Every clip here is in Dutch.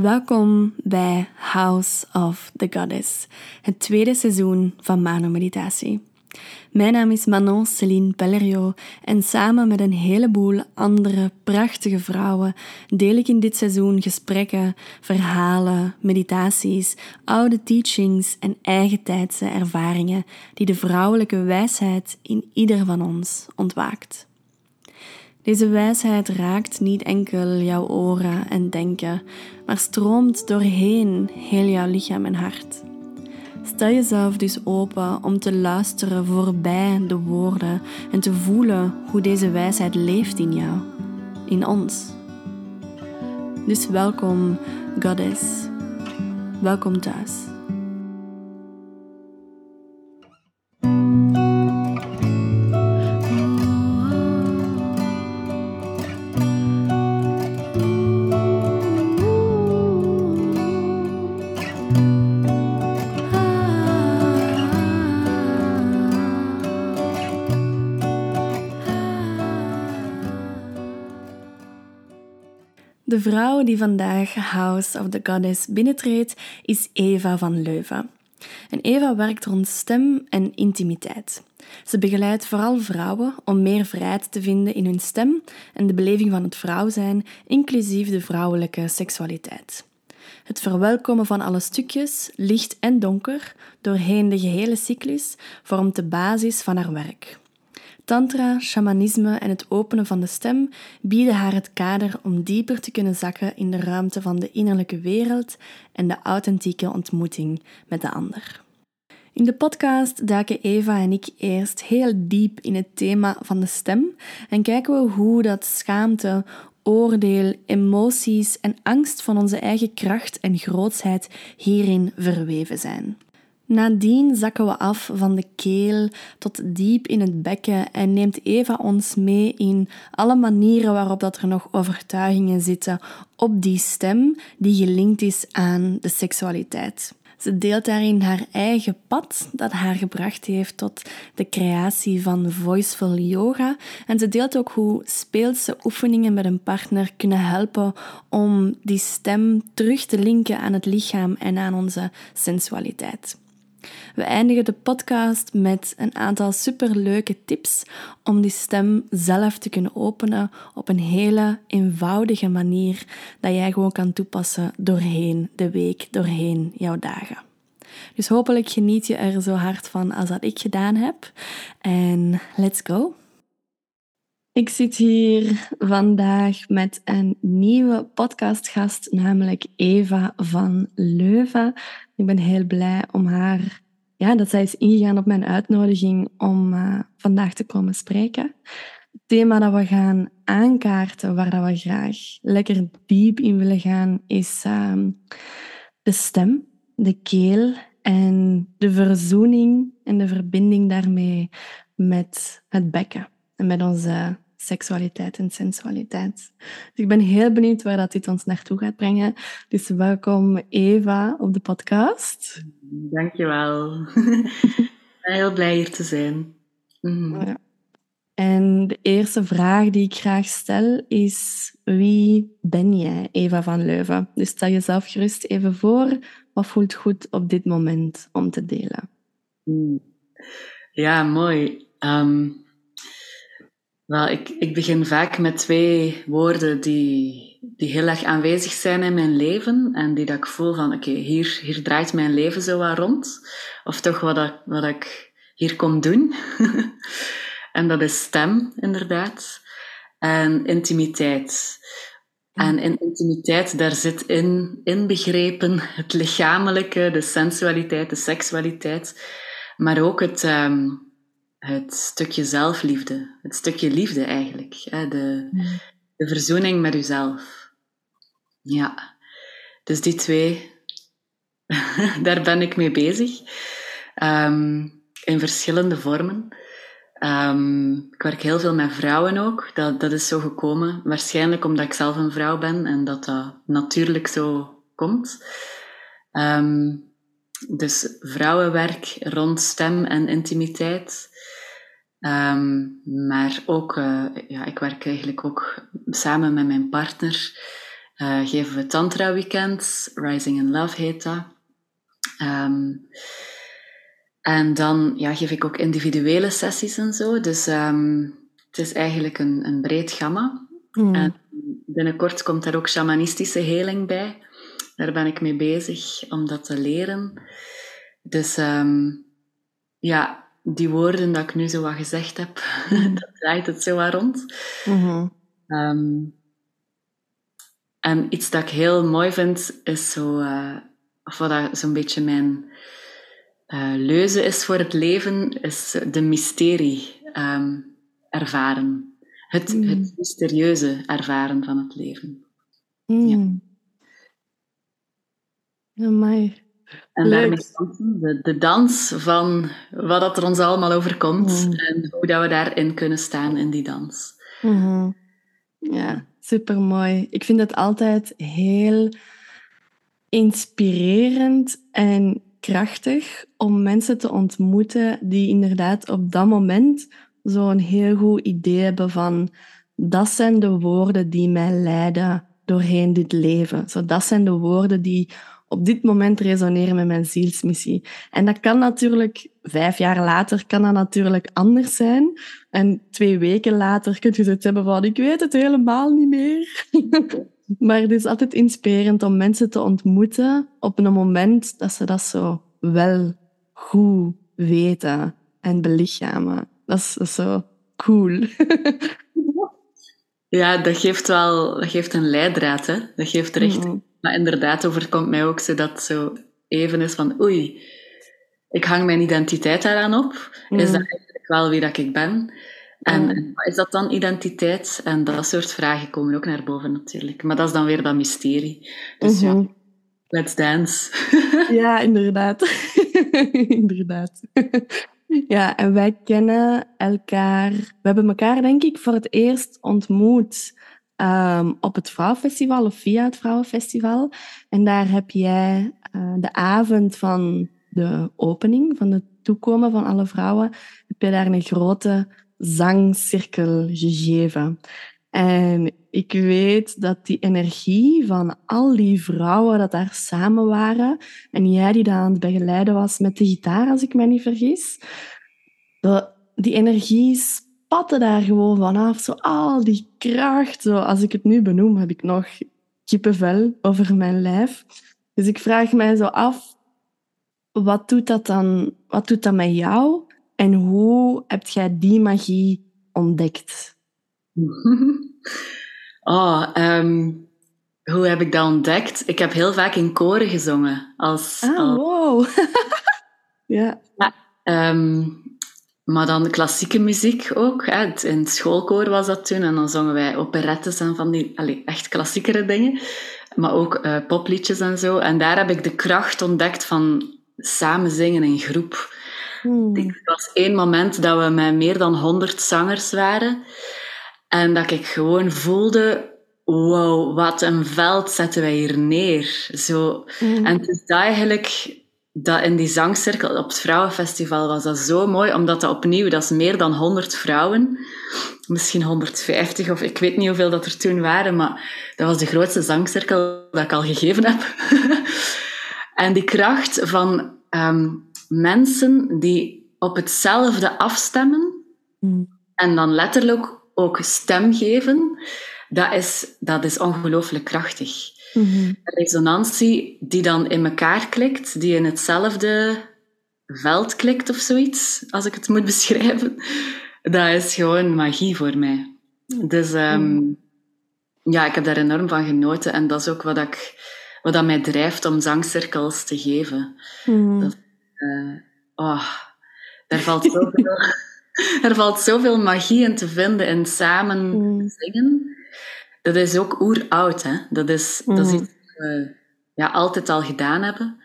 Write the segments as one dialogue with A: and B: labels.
A: Welkom bij House of the Goddess, het tweede seizoen van Mano Meditatie. Mijn naam is Manon Celine Pellerio en samen met een heleboel andere prachtige vrouwen deel ik in dit seizoen gesprekken, verhalen, meditaties, oude teachings en eigen tijdse ervaringen die de vrouwelijke wijsheid in ieder van ons ontwaakt. Deze wijsheid raakt niet enkel jouw oren en denken, maar stroomt doorheen heel jouw lichaam en hart. Stel jezelf dus open om te luisteren voorbij de woorden en te voelen hoe deze wijsheid leeft in jou, in ons. Dus welkom, Goddess. Welkom thuis. De vrouw die vandaag House of the Goddess binnentreedt is Eva van Leuven. En Eva werkt rond stem en intimiteit. Ze begeleidt vooral vrouwen om meer vrijheid te vinden in hun stem en de beleving van het vrouw zijn, inclusief de vrouwelijke seksualiteit. Het verwelkomen van alle stukjes, licht en donker, doorheen de gehele cyclus, vormt de basis van haar werk. Tantra, shamanisme en het openen van de stem bieden haar het kader om dieper te kunnen zakken in de ruimte van de innerlijke wereld en de authentieke ontmoeting met de ander. In de podcast duiken Eva en ik eerst heel diep in het thema van de stem en kijken we hoe dat schaamte, oordeel, emoties en angst van onze eigen kracht en grootsheid hierin verweven zijn. Nadien zakken we af van de keel tot diep in het bekken en neemt Eva ons mee in alle manieren waarop dat er nog overtuigingen zitten op die stem die gelinkt is aan de seksualiteit. Ze deelt daarin haar eigen pad dat haar gebracht heeft tot de creatie van Voiceful Yoga. En ze deelt ook hoe speelse oefeningen met een partner kunnen helpen om die stem terug te linken aan het lichaam en aan onze sensualiteit. We eindigen de podcast met een aantal superleuke tips om die stem zelf te kunnen openen op een hele eenvoudige manier dat jij gewoon kan toepassen doorheen de week, doorheen jouw dagen. Dus hopelijk geniet je er zo hard van als dat ik gedaan heb. En let's go! Ik zit hier vandaag met een nieuwe podcastgast, namelijk Eva van Leuven. Ik ben heel blij om haar, ja, dat zij is ingegaan op mijn uitnodiging om uh, vandaag te komen spreken. Het thema dat we gaan aankaarten, waar dat we graag lekker diep in willen gaan, is uh, de stem, de keel en de verzoening en de verbinding daarmee met het bekken en met onze seksualiteit en sensualiteit. Dus ik ben heel benieuwd waar dat dit ons naartoe gaat brengen. Dus welkom Eva op de podcast.
B: Dankjewel. ik ben heel blij hier te zijn.
A: Mm. Ja. En de eerste vraag die ik graag stel is: wie ben jij, Eva van Leuven? Dus stel jezelf gerust even voor. Wat voelt goed op dit moment om te delen?
B: Ja, mooi. Um, wel, ik, ik begin vaak met twee woorden die, die heel erg aanwezig zijn in mijn leven en die dat ik voel van oké, hier, hier draait mijn leven zo wat rond. Of toch wat, ik, wat ik hier kom doen. en dat is stem, inderdaad. En intimiteit. En in intimiteit, daar zit in inbegrepen het lichamelijke, de sensualiteit, de seksualiteit, maar ook het, um, het stukje zelfliefde, het stukje liefde eigenlijk, hè? De, de verzoening met uzelf. Ja, dus die twee, daar ben ik mee bezig, um, in verschillende vormen. Um, ik werk heel veel met vrouwen ook. Dat, dat is zo gekomen. Waarschijnlijk omdat ik zelf een vrouw ben en dat dat natuurlijk zo komt. Um, dus vrouwenwerk rond stem en intimiteit. Um, maar ook, uh, ja, ik werk eigenlijk ook samen met mijn partner eh, geven we Tantra Weekends. Rising in Love heet dat. Ehm, en dan ja, geef ik ook individuele sessies en zo. Dus ehm, het is eigenlijk een, een breed gamma. Mm. En binnenkort komt daar ook shamanistische heling bij. Daar ben ik mee bezig om dat te leren. Dus ehm, ja, die woorden dat ik nu zo wat gezegd heb, dat draait het zo wat rond. Mm-hmm. en iets dat ik heel mooi vind, is zo, uh, of wat zo'n beetje mijn uh, leuze is voor het leven, is de mysterie um, ervaren. Het, mm. het mysterieuze ervaren van het leven. Mm. Ja.
A: Amai.
B: En daarmee de, de dans van wat dat er ons allemaal overkomt mm. en hoe dat we daarin kunnen staan in die dans.
A: Mm-hmm. Ja, super mooi. Ik vind het altijd heel inspirerend en krachtig om mensen te ontmoeten die inderdaad op dat moment zo'n heel goed idee hebben van dat zijn de woorden die mij leiden doorheen dit leven. Zo, dat zijn de woorden die op dit moment resoneren met mijn zielsmissie. En dat kan natuurlijk, vijf jaar later, kan dat natuurlijk anders zijn. En twee weken later kun je zoiets hebben van, ik weet het helemaal niet meer. maar het is altijd inspirerend om mensen te ontmoeten op een moment dat ze dat zo wel goed weten en belichamen. Dat is zo cool.
B: ja, dat geeft wel dat geeft een leidraad, hè? Dat geeft recht. Mm. Maar inderdaad, overkomt mij ook zo dat zo even is van oei, ik hang mijn identiteit daaraan op. Is dat eigenlijk wel wie dat ik ben? En, mm. is dat dan identiteit? En dat soort vragen komen ook naar boven natuurlijk. Maar dat is dan weer dat mysterie. Dus ja, mm-hmm. let's dance.
A: ja, inderdaad. inderdaad. Ja, en wij kennen elkaar. We hebben elkaar, denk ik, voor het eerst ontmoet um, op het Vrouwenfestival of via het Vrouwenfestival. En daar heb jij uh, de avond van de opening, van het toekomen van alle vrouwen, heb je daar een grote zangcirkel gegeven. En ik weet dat die energie van al die vrouwen dat daar samen waren en jij die daar aan het begeleiden was met de gitaar, als ik me niet vergis, dat die energie spatte daar gewoon vanaf. Zo al die kracht. Zo, als ik het nu benoem, heb ik nog kippenvel over mijn lijf. Dus ik vraag mij zo af, wat doet dat dan wat doet dat met jou? En hoe heb jij die magie ontdekt?
B: Oh, um, hoe heb ik dat ontdekt? Ik heb heel vaak in koren gezongen. Als,
A: ah, als... wow. ja.
B: ja um, maar dan klassieke muziek ook. Hè. In het schoolkoor was dat toen. En dan zongen wij operettes en van die allez, echt klassiekere dingen. Maar ook uh, popliedjes en zo. En daar heb ik de kracht ontdekt van samen zingen in groep. Hmm. Er was één moment dat we met meer dan honderd zangers waren. En dat ik gewoon voelde, wow, wat een veld zetten wij hier neer. Zo. Mm. En het is dat eigenlijk, dat in die zangcirkel op het Vrouwenfestival was dat zo mooi, omdat dat opnieuw, dat is meer dan 100 vrouwen, misschien 150 of ik weet niet hoeveel dat er toen waren, maar dat was de grootste zangcirkel dat ik al gegeven heb. en die kracht van um, mensen die op hetzelfde afstemmen mm. en dan letterlijk ook stem geven, dat is, dat is ongelooflijk krachtig. Mm Resonantie die dan in elkaar klikt, die in hetzelfde veld klikt of zoiets, als ik het moet beschrijven, dat is gewoon magie voor mij. Dus um, mm. ja, ik heb daar enorm van genoten en dat is ook wat, ik, wat dat mij drijft om zangcirkels te geven. Mm. Dat, uh, oh, daar valt zoveel... er valt zoveel magie in te vinden in samen mm. zingen. Dat is ook oeroud, hè. Dat is, dat is mm. iets wat we ja, altijd al gedaan hebben.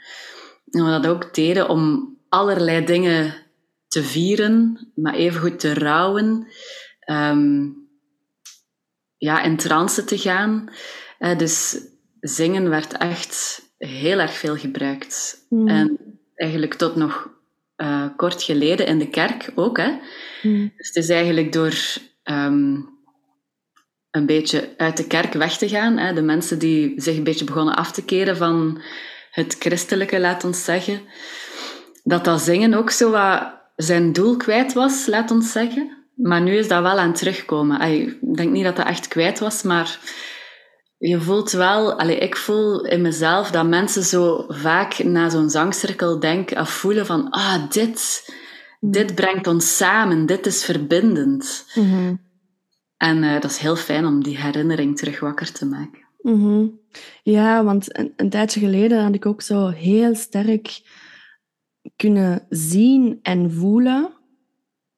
B: En we dat ook deden om allerlei dingen te vieren, maar even goed te rouwen. Um, ja, in trance te gaan. Uh, dus zingen werd echt heel erg veel gebruikt. Mm. En eigenlijk tot nog uh, kort geleden in de kerk ook. Hè? Hmm. Dus het is eigenlijk door, um, een beetje uit de kerk weg te gaan. Hè? De mensen die zich een beetje begonnen af te keren van het christelijke, laat ons zeggen. Dat dat zingen ook zo wat zijn doel kwijt was, laat ons zeggen. Maar nu is dat wel aan terugkomen. Ik denk niet dat dat echt kwijt was, maar je voelt wel, allee, ik voel in mezelf dat mensen zo vaak na zo'n zangcirkel denken of voelen van, ah, dit, dit brengt ons samen, dit is verbindend.
A: Mhm.
B: En uh, dat is heel fijn om die herinnering terug wakker te maken.
A: Mhm. Ja, want een, een, tijdje geleden had ik ook zo heel sterk kunnen zien en voelen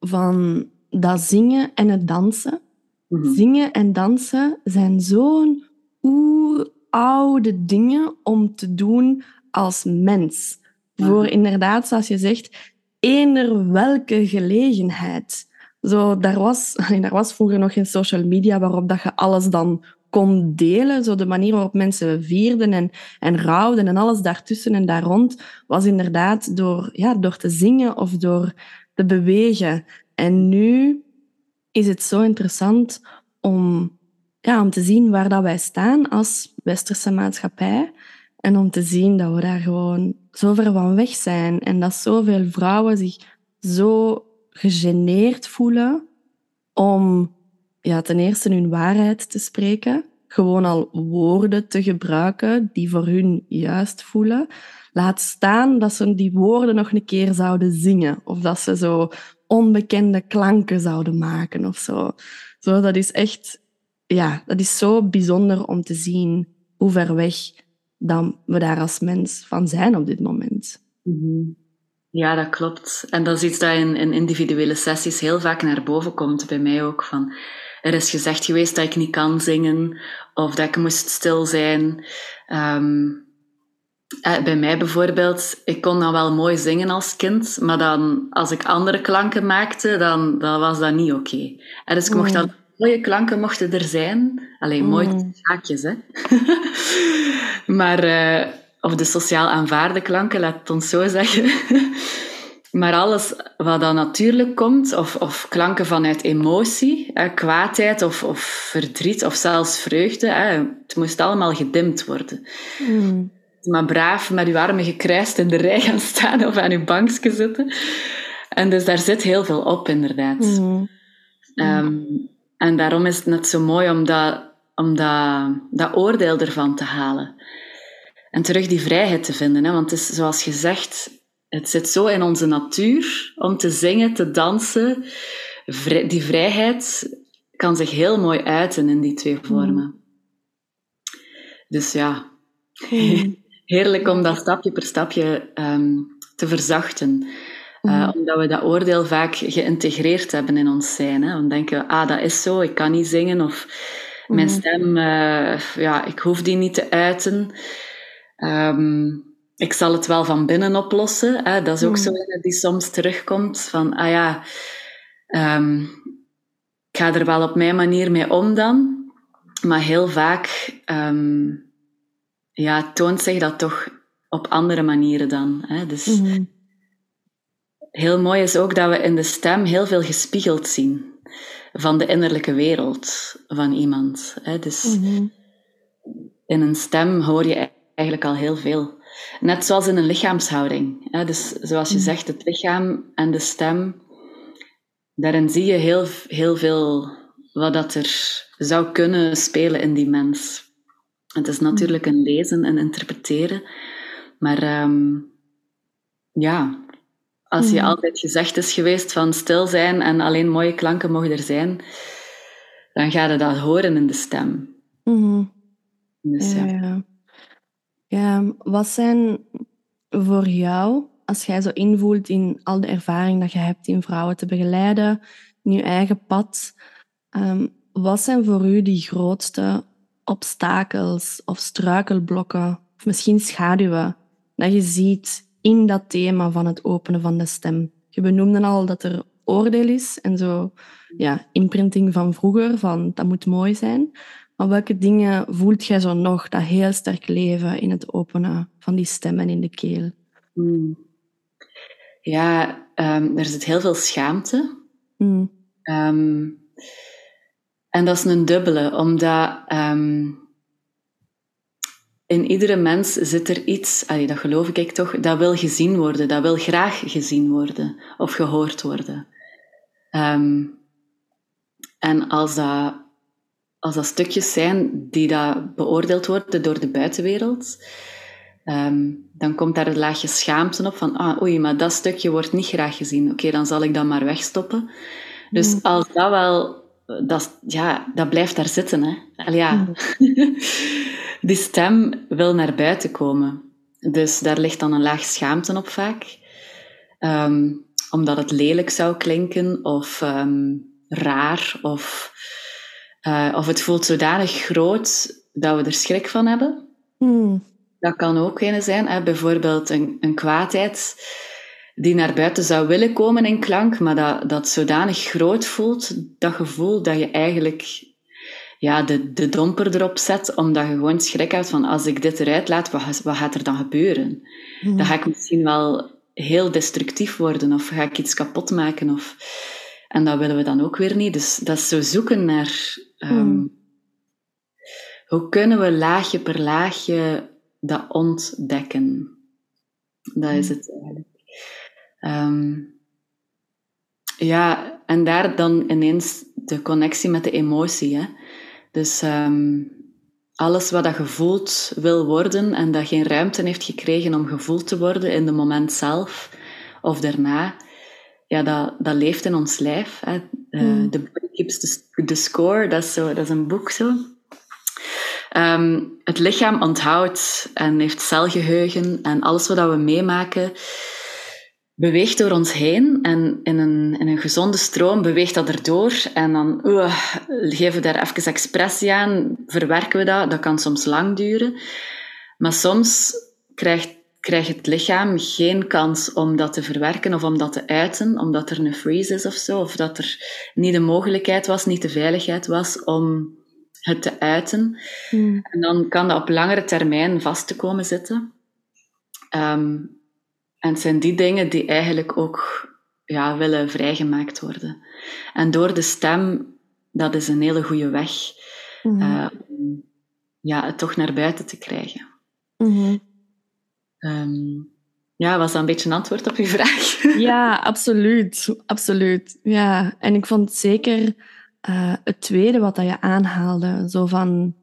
A: van dat zingen en het dansen.
B: Mhm.
A: Zingen en dansen zijn zo'n oude dingen om te doen als mens. Voor inderdaad, zoals je zegt, eender welke gelegenheid. Zo, daar, was, daar was vroeger nog geen social media waarop dat je alles dan kon delen. Zo de manier waarop mensen vierden en, en rouwden en alles daartussen en daar rond, was inderdaad door, ja, door te zingen of door te bewegen. En nu is het zo interessant om, ja, om te zien waar dat wij staan als westerse maatschappij. En om te zien dat we daar gewoon zo ver van weg zijn. En dat zoveel vrouwen zich zo gegeneerd voelen om ja, ten eerste hun waarheid te spreken. Gewoon al woorden te gebruiken die voor hun juist voelen. Laat staan dat ze die woorden nog een keer zouden zingen. Of dat ze zo onbekende klanken zouden maken of zo. zo dat is echt, ja, dat is zo bijzonder om te zien hoe ver weg dan we daar als mens van zijn op dit moment.
B: Mhm. Ja, dat klopt. En dat is iets dat in, in individuele sessies heel vaak naar boven komt, bij mij ook. Van, er is gezegd geweest dat ik niet kan zingen, of dat ik moest stil zijn. Ehm, eh, bij mij bijvoorbeeld, ik kon dan wel mooi zingen als kind, maar dan, als ik andere klanken maakte, dan, dan was dat niet oké. En dus ik mocht dan, mooie klanken mochten er zijn. Alleen mm. mooi haakjes, hè. maar, uh, of de sociaal aanvaarde klanken, laat het ons zo zeggen. maar alles wat dan natuurlijk komt, of, of klanken vanuit emotie, hè, kwaadheid of, of verdriet, of zelfs vreugde, het moest allemaal gedimd worden.
A: Mm
B: maar braaf met uw armen gekruist in de rij gaan staan of aan uw bankje zitten. En dus daar zit heel veel op, inderdaad.
A: Mm.
B: Um, en daarom is het net zo mooi om, dat, om dat, dat oordeel ervan te halen. En terug die vrijheid te vinden. Hè? Want het is zoals gezegd, het zit zo in onze natuur om te zingen, te dansen. Die vrijheid kan zich heel mooi uiten in die twee vormen. Dus ja.
A: Mm
B: heerlijk om dat stapje per stapje um, te verzachten. Uh, Omdat we dat oordeel vaak geïntegreerd hebben in ons zijn. Hè. We denken, ah, dat is zo, ik kan niet zingen. Of mijn mhm. stem, uh, ja, ik hoef die niet te uiten. Um, ik zal het wel van binnen oplossen. Hè. Dat is ook mm. zo die soms terugkomt. Van, ah ja, um, ik ga er wel op mijn manier mee om dan. Maar heel vaak um, ja, toont zich dat toch op andere manieren dan. Hè? Dus
A: mhm.
B: heel mooi is ook dat we in de stem heel veel gespiegeld zien van de innerlijke wereld van iemand. Hè? Dus
A: mhm.
B: in een stem hoor je eigenlijk al heel veel. Net zoals in een lichaamshouding. Hè? Dus zoals je mhm. zegt, het lichaam en de stem, daarin zie je heel, heel veel wat dat er zou kunnen spelen in die mens. Het is natuurlijk een lezen en interpreteren, maar um, ja, als je altijd gezegd is geweest van stil zijn en alleen mooie klanken mogen er zijn, dan ga je dat horen in de stem.
A: Mm
B: dus, ja.
A: Ja, ja. Wat zijn voor jou, als jij zo invoelt in al de ervaring dat je hebt in vrouwen te begeleiden, in je eigen pad, um, wat zijn voor u die grootste obstakels of struikelblokken of misschien schaduwen dat je ziet in dat thema van het openen van de stem. Je benoemde al dat er oordeel is en zo ja, imprinting van vroeger, van dat moet mooi zijn. Maar welke dingen voelt jij zo nog dat heel sterk leven in het openen van die stem en in de keel?
B: Hmm. Ja, um, er zit heel veel schaamte.
A: Mm.
B: Um, En dat is een dubbele, omdat ehm, in iedere mens zit er iets, allee, dat geloof ik toch, dat wil gezien worden, dat wil graag gezien worden of gehoord worden. Ehm, en als dat, als dat stukjes zijn die dat beoordeeld worden door de buitenwereld, ehm, dan komt daar een laagje schaamte op van, ah, oei, maar dat stukje wordt niet graag gezien. Oké, dan zal ik dat maar wegstoppen. Dus mm. als dat wel, dat, ja, dat blijft daar zitten. Hè. Allee, ja. Mm. Die stem wil naar buiten komen. Dus daar ligt dan een laag schaamte op vaak. Ehm, omdat het lelijk zou klinken of ehm, raar of, uh, of het voelt zodanig groot dat we er schrik van hebben. Mm. Dat kan ook een zijn. Hè? Bijvoorbeeld een, een kwaadheid die naar buiten zou willen komen in klank, maar dat, dat zodanig groot voelt, dat gevoel dat je eigenlijk ja, de, de domper erop zet, omdat je gewoon schrik hebt van als ik dit eruit laat, wat, wat gaat er dan gebeuren? Hmm. Dan ga ik misschien wel heel destructief worden of ga ik iets kapot maken. Of... En dat willen we dan ook weer niet. Dus dat is zo zoeken naar um, hoe kunnen we laagje per laagje dat ontdekken. Dat is het eigenlijk. Um, ja, en daar dan ineens de connectie met de emotie. Hè? Dus um, alles wat dat gevoeld wil worden en dat geen ruimte heeft gekregen om gevoeld te worden in de moment zelf of daarna, ja, dat, dat leeft in ons lijf. Hè. Uh, The Body Keeps the, the, Score, dat is, zo, dat is een boek zo. Um, het lichaam onthoudt en heeft celgeheugen en alles wat we meemaken beweegt door ons heen en in een, in een gezonde stroom beweegt dat erdoor en dan uh, geven we daar even expressie aan, verwerken we dat. Dat kan soms lang duren. Maar soms krijgt, krijgt het lichaam geen kans om dat te verwerken of om dat te uiten, omdat er een freeze is of zo, of dat er niet de mogelijkheid was, niet de veiligheid was om het te uiten. Hmm. En dan kan dat op langere termijn vast te komen zitten. Um, en het zijn die dingen die eigenlijk ook ja, willen vrijgemaakt worden. En door de stem, dat is een hele goede weg mm ja, het toch naar buiten te krijgen. Mm -hmm. Ja, was dat een beetje een antwoord op uw vraag?
A: Ja, absoluut. absoluut. Ja, en ik vond zeker uh, het tweede wat dat je aanhaalde, zo van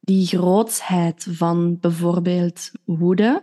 A: die grootsheid van bijvoorbeeld woede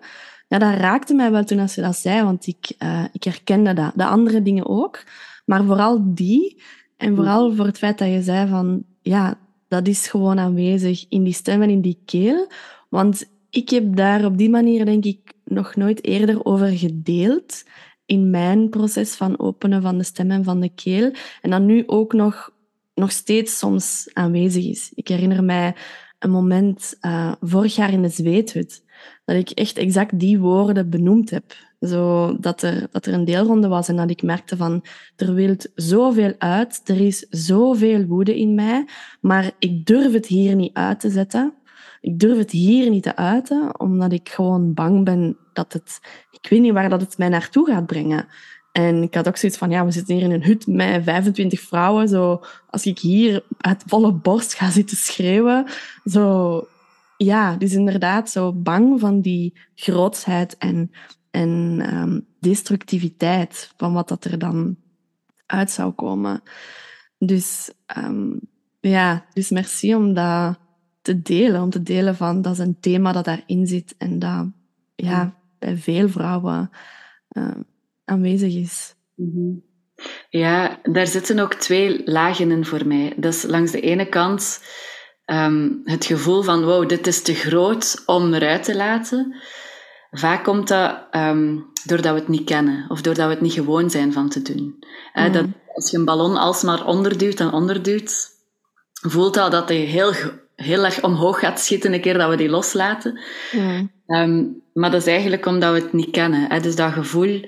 A: ja, dat raakte mij wel toen als je dat zei, want ik, uh, ik herkende dat. De andere dingen ook, maar vooral die. En vooral voor het feit dat je zei van, ja, dat is gewoon aanwezig in die stem en in die keel. Want ik heb daar op die manier, denk ik, nog nooit eerder over gedeeld in mijn proces van openen van de stem en van de keel. En dat nu ook nog, nog steeds soms aanwezig is. Ik herinner mij een moment uh, vorig jaar in de zweethut dat ik echt exact die woorden benoemd heb. Zo, dat, er, dat er een deelronde was en dat ik merkte van, er wilt zoveel uit, er is zoveel woede in mij, maar ik durf het hier niet uit te zetten. Ik durf het hier niet te uiten, omdat ik gewoon bang ben dat het... Ik weet niet waar dat het mij naartoe gaat brengen. En ik had ook zoiets van, ja, we zitten hier in een hut met 25 vrouwen. Zo, als ik hier uit volle borst ga zitten schreeuwen, zo, ja, dus inderdaad zo bang van die grootsheid en, en um, destructiviteit van wat dat er dan uit zou komen. Dus um, ja, dus merci om dat te delen, om te delen van dat is een thema dat daarin zit en dat ja, bij veel vrouwen uh, aanwezig is.
B: Mhm. Ja, daar zitten ook twee lagen in voor mij. Dat is langs de ene kant um, het gevoel van, wow, dit is te groot om eruit te laten. Vaak komt dat um, doordat we het niet kennen of doordat we het niet gewoon zijn van te doen. Mm. dat als je een ballon alsmaar onderduwt en onderduwt, voelt dat dat hij heel, heel erg omhoog gaat schieten een keer dat we die loslaten. Mm. Um, maar dat is eigenlijk omdat we het niet kennen. Hè? Dus dat gevoel,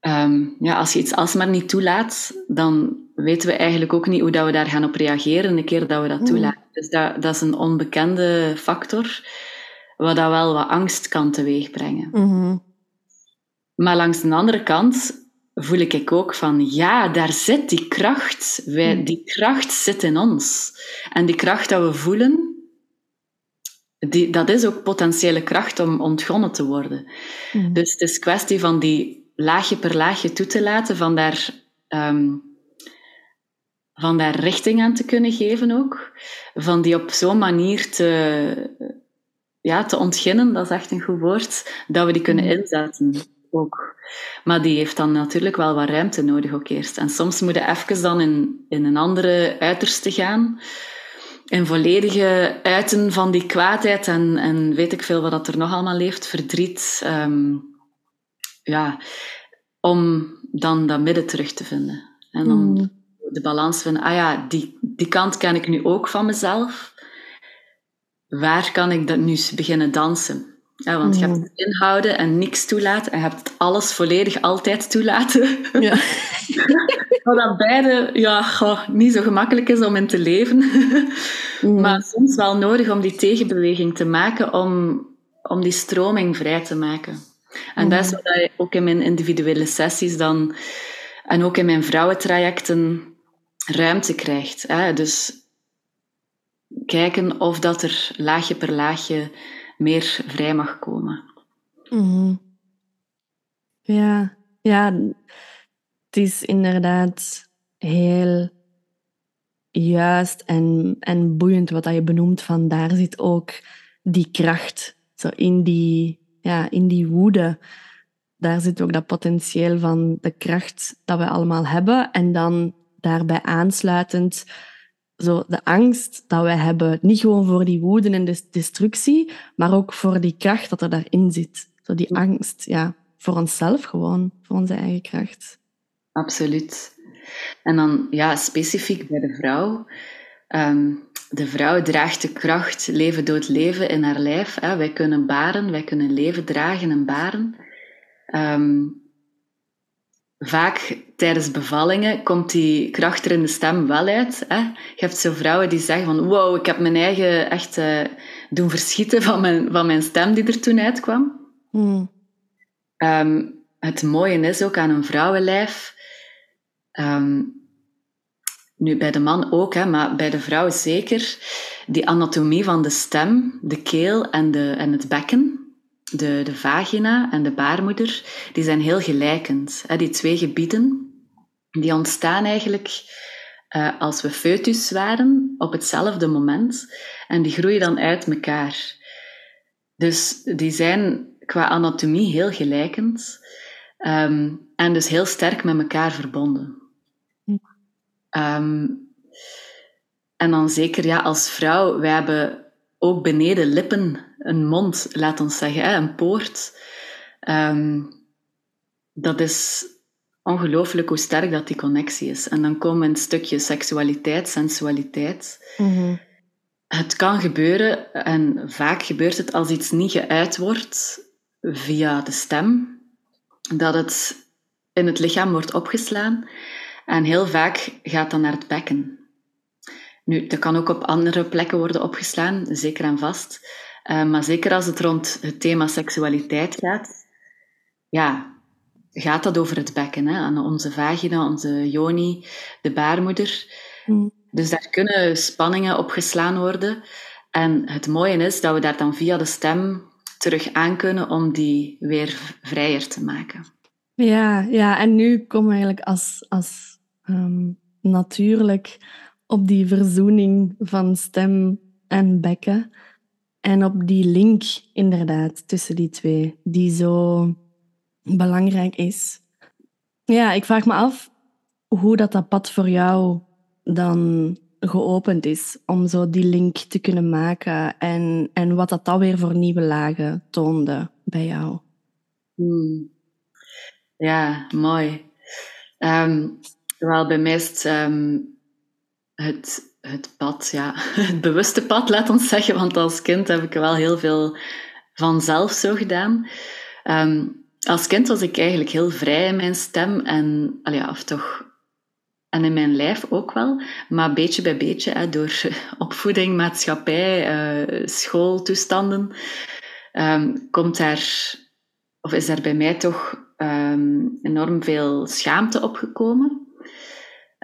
B: um, ja, als je iets alsmaar niet toelaat, dan weten we eigenlijk ook niet hoe dat we daar gaan op reageren een keer dat we dat mm. toelaten. Dus dat, dat is een onbekende factor, wat dat wel wat angst kan teweegbrengen. Mm Maar langs de andere kant voel ik ook van, ja, daar zit die kracht. Wij, die kracht zit in ons. En die kracht dat we voelen, die, dat is ook potentiële kracht om ontgonnen te worden. Mm. Dus het is kwestie van die laagje per laagje toe te laten, van daar, ehm, van daar richting aan te kunnen geven ook. Van die op zo'n manier te, ja, te ontginnen, dat is echt een goed woord, dat we die kunnen mm. inzetten ook. Maar die heeft dan natuurlijk wel wat ruimte nodig ook eerst. En soms moet je even dan in, in een andere uiterste gaan. In volledige uiten van die kwaadheid en, en weet ik veel wat dat er nog allemaal leeft, verdriet. Ehm, ja, om dan dat midden terug te vinden. En om mm. de balans van, ah ja, die, die kant ken ik nu ook van mezelf. Waar kan ik dat nu beginnen dansen? Ja, want je hebt mm. het inhouden en niks toelaten. En je hebt alles volledig altijd toelaten. Ja. Wat dat beide ja, niet zo gemakkelijk is om in te leven. Mm. Maar soms wel nodig om die tegenbeweging te maken, om, om die stroming vrij te maken. En dat is mm. wat je ook in mijn individuele sessies dan, en ook in mijn vrouwentrajecten, ruimte krijgt. Hè? Dus kijken of dat er laagje per laagje meer vrij mag komen.
A: Mm Ja, ja, het is inderdaad heel juist en, en boeiend wat je benoemt van daar zit ook die kracht. Zo in die, ja, in die woede. Daar zit ook dat potentieel van de kracht dat we allemaal hebben. En dan daarbij aansluitend zo de angst dat wij hebben, niet gewoon voor die woede en de destructie, maar ook voor die kracht dat er daarin zit. Zo die angst, ja, voor onszelf gewoon, voor onze eigen kracht.
B: Absoluut. En dan, ja, specifiek bij de vrouw. Ehm, de vrouw draagt de kracht leven dood leven in haar lijf. Hè. Wij kunnen baren, wij kunnen leven dragen en baren. Ehm, vaak tijdens bevallingen komt die kracht er in de stem wel uit. Hè? Je hebt zo vrouwen die zeggen van wow, ik heb mijn eigen echt uh, doen verschieten van mijn, van mijn stem die er toen uitkwam. Ehm, het mooie is ook aan een vrouwenlijf, ehm, nu bij de man ook, hè, maar bij de vrouw zeker, die anatomie van de stem, de keel en, de, en het bekken de, de vagina en de baarmoeder, die zijn heel gelijkend. Die twee gebieden, die ontstaan eigenlijk uh, als we foetus waren, op hetzelfde moment. En die groeien dan uit elkaar. Dus die zijn qua anatomie heel gelijkend. Um, en dus heel sterk met elkaar verbonden. Um, en dan zeker ja, als vrouw, wij hebben ook beneden lippen een mond, laat ons zeggen, een poort. Ehm, dat is ongelooflijk hoe sterk dat die connectie is. En dan komen een stukje seksualiteit, sensualiteit. Mhm. Het kan gebeuren, en vaak gebeurt het als iets niet geuit wordt via de stem, dat het in het lichaam wordt opgeslaan. En heel vaak gaat dat naar het bekken. Nu, dat kan ook op andere plekken worden opgeslaan, zeker en vast. Uh, maar zeker als het rond het thema seksualiteit gaat, ja, gaat dat over het bekken. Hè? Aan onze vagina, onze yoni, de baarmoeder. Mm. Dus daar kunnen spanningen opgeslaan worden. En het mooie is dat we daar dan via de stem terug aan kunnen om die weer vrijer te maken.
A: Ja, ja en nu komen we eigenlijk als, als um, natuurlijk op die verzoening van stem en bekken. En op die link, inderdaad, tussen die twee, die zo belangrijk is. Ja, ik vraag me af hoe dat, dat pad voor jou dan geopend is om zo die link te kunnen maken en, en wat dat dan weer voor nieuwe lagen toonde bij jou.
B: Hmm. Ja, mooi. Um, wel, bij mij ehm, het het pad, ja, het bewuste pad, laat ons zeggen, want als kind heb ik wel heel veel vanzelf zo gedaan. Ehm, als kind was ik eigenlijk heel vrij in mijn stem en, ja, of toch, en in mijn lijf ook wel, maar beetje bij beetje, hè, door opvoeding, maatschappij, uh, schooltoestanden, um, komt daar, of is daar bij mij toch ehm, enorm veel schaamte opgekomen.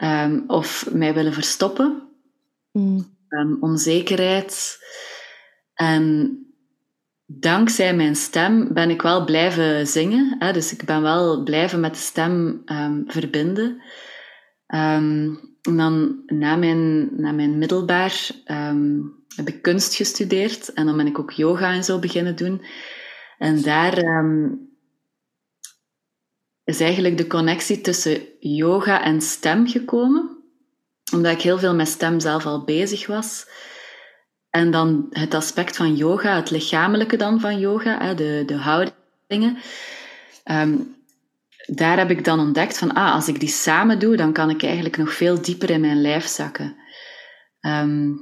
B: Um, of mij willen verstoppen. Mm. onzekerheid. En dankzij mijn stem ben ik wel blijven zingen. Hè? Dus ik ben wel blijven met de stem verbinden. en dan na mijn, na mijn middelbaar heb ik kunst gestudeerd. En dan ben ik ook yoga en zo beginnen doen. En daar is eigenlijk de connectie tussen yoga en stem gekomen. Omdat ik heel veel met stem zelf al bezig was. En dan het aspect van yoga, het lichamelijke dan van yoga, de, de houdingen. Ehm, daar heb ik dan ontdekt van, ah, als ik die samen doe, dan kan ik eigenlijk nog veel dieper in mijn lijf zakken. Ehm,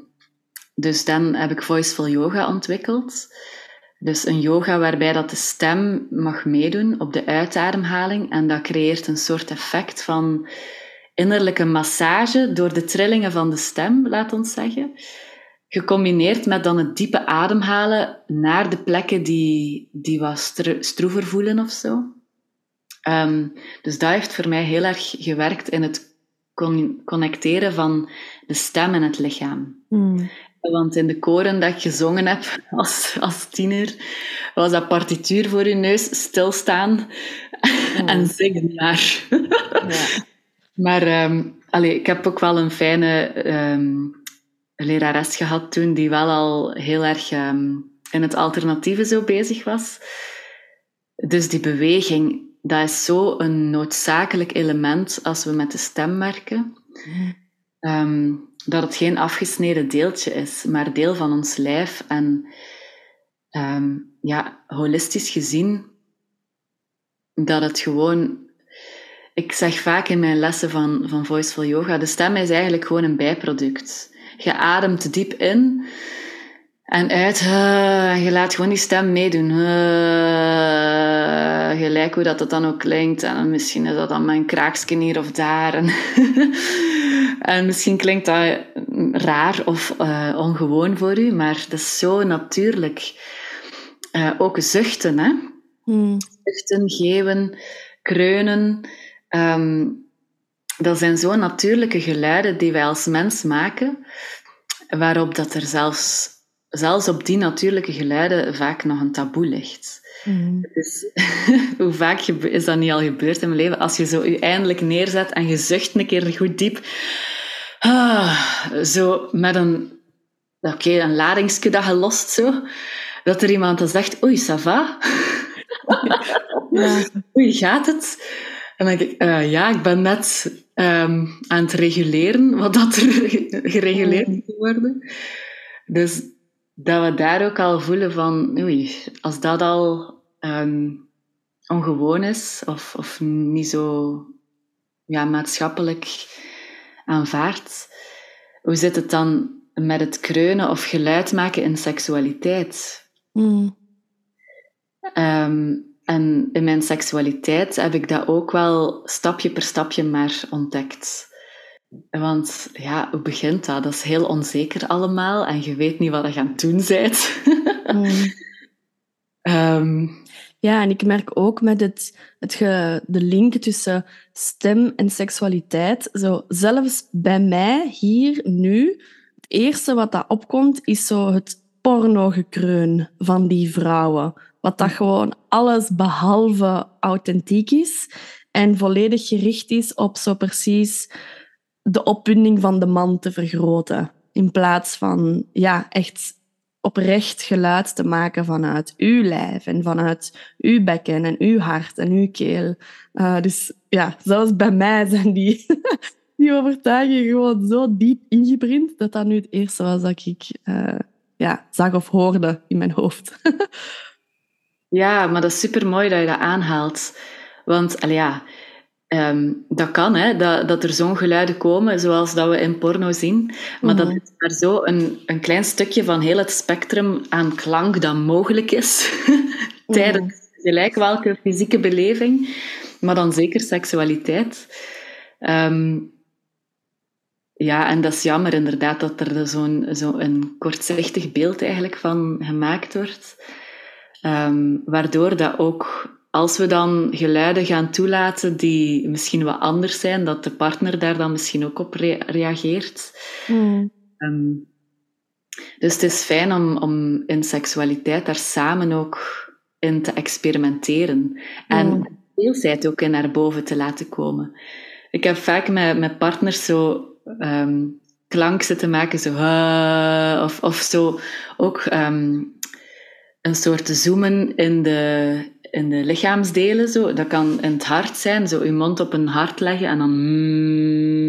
B: dus dan heb ik Voiceful Yoga ontwikkeld. Dus een yoga waarbij dat de stem mag meedoen op de uitademhaling en dat creëert een soort effect van innerlijke massage door de trillingen van de stem, laat ons zeggen. Gecombineerd met dan het diepe ademhalen naar de plekken die, die wat stroever voelen of zo. Um, dus dat heeft voor mij heel erg gewerkt in het connecteren van de stem en het lichaam. Mm. Want in de koren dat ik gezongen heb als, als tiener, was dat partituur voor je neus, stilstaan en zingen maar. Ja. maar um, ik heb ook wel een fijne um, lerares gehad toen, die wel al heel erg um, in het alternatieve zo bezig was. Dus die beweging, dat is zo een noodzakelijk element als we met de stem werken. Um, dat het geen afgesneden deeltje is, maar deel van ons lijf. En um, ja, holistisch gezien, dat het gewoon. Ik zeg vaak in mijn lessen van, van Voiceful Yoga: de stem is eigenlijk gewoon een bijproduct. Je ademt diep in en uit, uh, je laat gewoon die stem meedoen. Uh, gelijk hoe dat, dat dan ook klinkt. En misschien is dat dan mijn kraaksje hier of daar. En, en misschien klinkt dat raar of uh, ongewoon voor u, maar dat is zo natuurlijk. Ook zuchten, hè? Hmm. Zuchten, geven, kreunen. Um, dat zijn zo natuurlijke geluiden die wij als mens maken, waarop dat er zelfs, zelfs op die natuurlijke geluiden vaak nog een taboe ligt. Mm. Dus, hoe vaak is dat niet al gebeurd in mijn leven? Als je zo je eindelijk neerzet en je zucht een keer goed diep. Ah, zo met een, oké, een ladingsje dat je lost zo. Dat er iemand dan zegt, oei, ça va? Ja. Oei, gaat het? En dan denk ik, uh, ja, ik ben net um, aan het reguleren wat dat er gereguleerd moet worden. Dus dat we daar ook al voelen van, oei, als dat al um, ongewoon is of, of niet zo ja, maatschappelijk aanvaard, hoe zit het dan met het kreunen of geluid maken in seksualiteit? Mm. Um, en in mijn seksualiteit heb ik dat ook wel stapje per stapje maar ontdekt. Want ja, hoe begint dat? Dat is heel onzeker allemaal en je weet niet wat je aan het doen bent. Mm.
A: um, ja, en ik merk ook met het, het ge, de link tussen stem en seksualiteit. Zo, zelfs bij mij hier nu, het eerste wat dat opkomt, is zo het pornogekreun van die vrouwen. Wat dat gewoon alles behalve authentiek is en volledig gericht is op zo precies de opwinding van de man te vergroten. In plaats van ja, echt oprecht geluid te maken vanuit uw lijf en vanuit uw bekken en uw hart en uw keel. Uh, dus ja, zelfs bij mij zijn die, die overtuigingen gewoon zo diep ingeprint dat dat nu het eerste was dat ik uh, ja, zag of hoorde in mijn hoofd.
B: ja, maar dat is super mooi dat je dat aanhaalt. Want ja, Um, dat kan, hè, dat, dat er zo'n geluiden komen, zoals dat we in porno zien. Maar dat mhm. is maar zo een, een klein stukje van heel het spectrum aan klank dat mogelijk is tijdens mhm. gelijk welke fysieke beleving, maar dan zeker seksualiteit. Um, ja, en dat is jammer inderdaad dat er zo'n zo een kortzichtig beeld eigenlijk van gemaakt wordt. Um, waardoor dat ook als we dan geluiden gaan toelaten die misschien wat anders zijn, dat de partner daar dan misschien ook op reageert. Mm. dus het is fijn om, om in seksualiteit daar samen ook in te experimenteren. En mm. veelheid ook in naar boven te laten komen. Ik heb vaak met, met partners zo um, klank zitten maken, zo of, of zo ook um, een soort zoomen in de, in de lichaamsdelen. Zo. Dat kan in het hart zijn, zo je mond op een hart leggen en dan...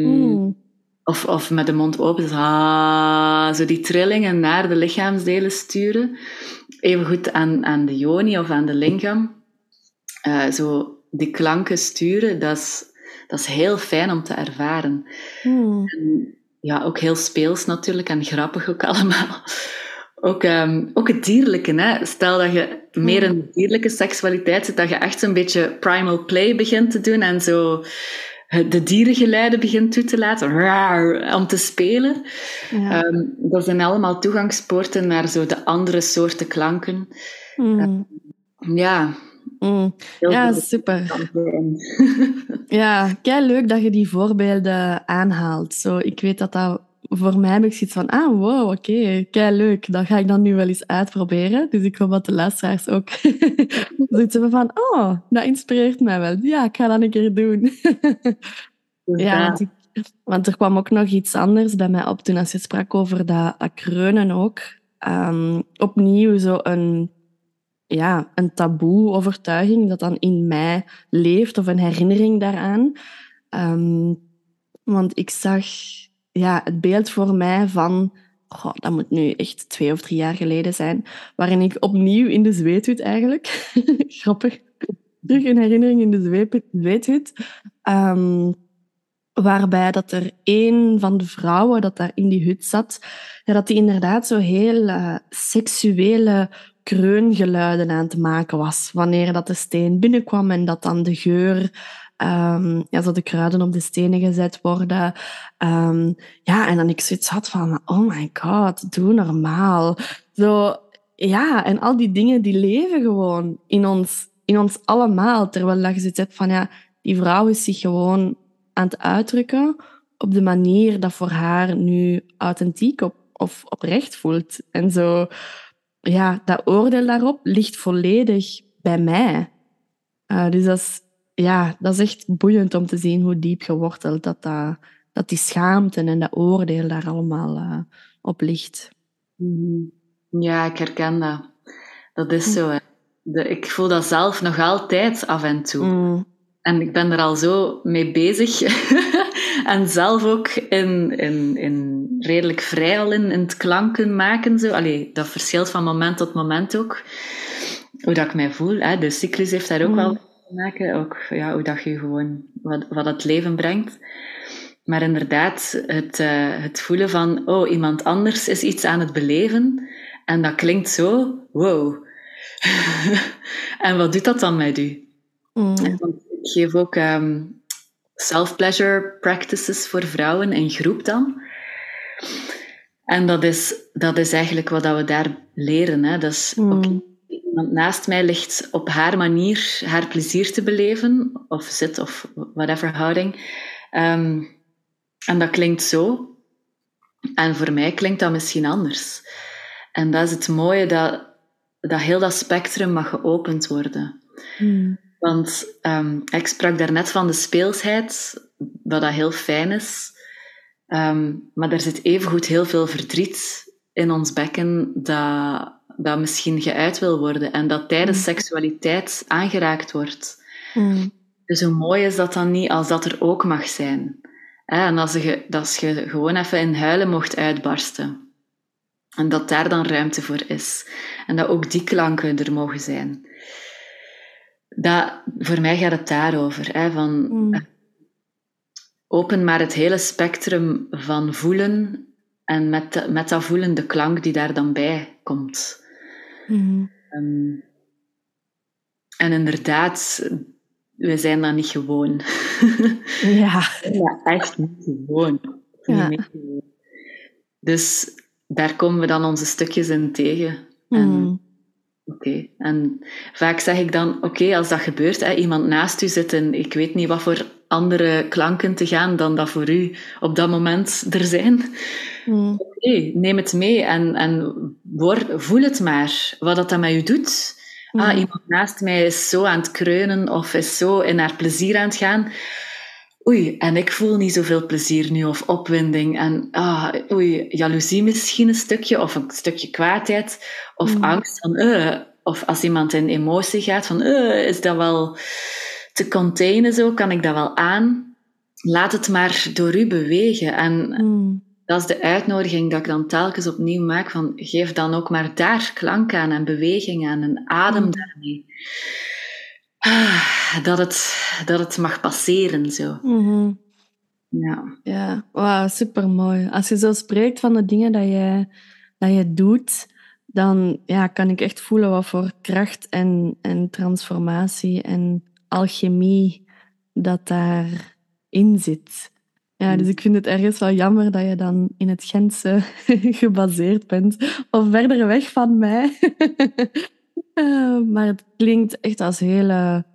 B: Mm, of, of met de mond open, zo, ah, zo die trillingen naar de lichaamsdelen sturen. Even goed aan, aan de yoni of aan de lingam. Uh, zo die klanken sturen, dat is, dat is heel fijn om te ervaren. Mm. En, ja, ook heel speels natuurlijk en grappig ook allemaal. Ook, um, ook het dierlijke. Hè? Stel dat je meer in de dierlijke seksualiteit zit, dat je echt een beetje primal play begint te doen en zo de dierengeluiden begint toe te laten, om te spelen. Ja. Um, dat zijn allemaal toegangspoorten naar zo de andere soorten klanken. Mm. Um, ja.
A: Mm. Ja, super. ja, kei leuk dat je die voorbeelden aanhaalt. Zo, ik weet dat dat voor mij heb ik zoiets van, ah, wow, oké, kei leuk. Dat ga ik dan nu wel eens uitproberen. Dus ik hoop dat de luisteraars ook zoiets hebben van, oh, dat inspireert mij wel. Ja, ik ga dat een keer doen. ja, want, er kwam ook nog iets anders bij mij op toen als je sprak over dat kreunen ook. Um, opnieuw zo een, ja, een taboe-overtuiging dat dan in mij leeft of een herinnering daaraan. Um, want ik zag ja, het beeld voor mij van, dat moet nu echt twee of drie jaar geleden zijn, waarin ik opnieuw in de zweethut eigenlijk, grappig, terug in herinnering in de zweethut, um, waarbij dat er een van de vrouwen dat daar in die hut zat, ja, dat die inderdaad zo heel uh, seksuele kreungeluiden aan te maken was. Wanneer dat de steen binnenkwam en dat dan de geur Um, ja, zo de kruiden op de stenen gezet worden. Um, ja, en dan ik zoiets had van, oh my god, doe normaal. Zo, ja, en al die dingen die leven gewoon in ons, in ons allemaal. Terwijl je zoiets hebt van, ja, die vrouw is zich gewoon aan het uitdrukken op de manier dat voor haar nu authentiek of oprecht voelt. En zo, ja, dat oordeel daarop ligt volledig bij mij. Uh, dus dat is ja, dat is echt boeiend om te zien hoe diep geworteld dat, dat, dat die schaamte en dat oordeel daar allemaal uh, op ligt.
B: Mhm. Ja, ik herken dat. Dat is zo. Hè. De, ik voel dat zelf nog altijd af en toe. Mm. En ik ben er al zo mee bezig. en zelf ook in, in, in redelijk vrij al in, in het klanken maken. Zo. Allee, dat verschilt van moment tot moment ook. Hoe dat ik mij voel. Hè. De cyclus heeft daar ook mm. wel maken. Ook ja, hoe dat je gewoon, wat, wat het leven brengt. Maar inderdaad, het, uh, het voelen van, oh, iemand anders is iets aan het beleven. En dat klinkt zo, wow. en wat doet dat dan met u? Mm. Ik geef ook um, self-pleasure practices voor vrouwen in groep dan. En dat is, dat is eigenlijk wat we daar leren. Hè. Dat is mm iemand naast mij ligt op haar manier haar plezier te beleven, of zit, of whatever houding. Um, en dat klinkt zo. En voor mij klinkt dat misschien anders. En dat is het mooie, dat, dat heel dat spectrum mag geopend worden. Hmm. Want um, ik sprak daarnet van de speelsheid, wat dat heel fijn is. Um, maar er zit evengoed heel veel verdriet in ons bekken dat dat misschien geuit wil worden en dat tijdens mm. seksualiteit aangeraakt wordt. Mm. Dus hoe mooi is dat dan niet als dat er ook mag zijn? En als je, dat je gewoon even in huilen mocht uitbarsten. En dat daar dan ruimte voor is. En dat ook die klanken er mogen zijn. Dat, voor mij gaat het daarover. Hè, van, mm. Open maar het hele spectrum van voelen en met, met dat voelen de klank die daar dan bij komt. Mm en inderdaad, we zijn dan niet gewoon.
A: Ja.
B: ja echt niet gewoon. Ja. Dus daar komen we dan onze stukjes in tegen. En mhm. Oké. En vaak zeg ik dan, oké, als dat gebeurt, hè, iemand naast u zit en ik weet niet wat voor andere klanken te gaan dan dat voor u op dat moment er zijn. Mm. Oké, neem het mee en, en word, voel het maar, wat dat, dat met u doet. Ah, mm. iemand naast mij is zo aan het kreunen of is zo in haar plezier aan het gaan. Oei, en ik voel niet zoveel plezier nu of opwinding. En ah, oei, jaloezie misschien een stukje of een stukje kwaadheid of mm. angst van, uh, of als iemand in emotie gaat van, uh, is dat wel te containen zo? Kan ik dat wel aan? Laat het maar door u bewegen. En mm. Dat is de uitnodiging dat ik dan telkens opnieuw maak van, geef dan ook maar daar klank aan en beweging aan en adem mm. daarmee. Ah, dat, het, dat het mag passeren zo.
A: Mm
B: Ja.
A: Ja, wauw, super mooi. Als je zo spreekt van de dingen dat je, dat je doet, dan ja, kan ik echt voelen wat voor kracht en, en transformatie en alchemie dat daarin zit. Ja, dus ik vind het ergens wel jammer dat je dan in het Gentse gebaseerd bent. Of verder weg van mij. Eh, maar het klinkt echt als hele,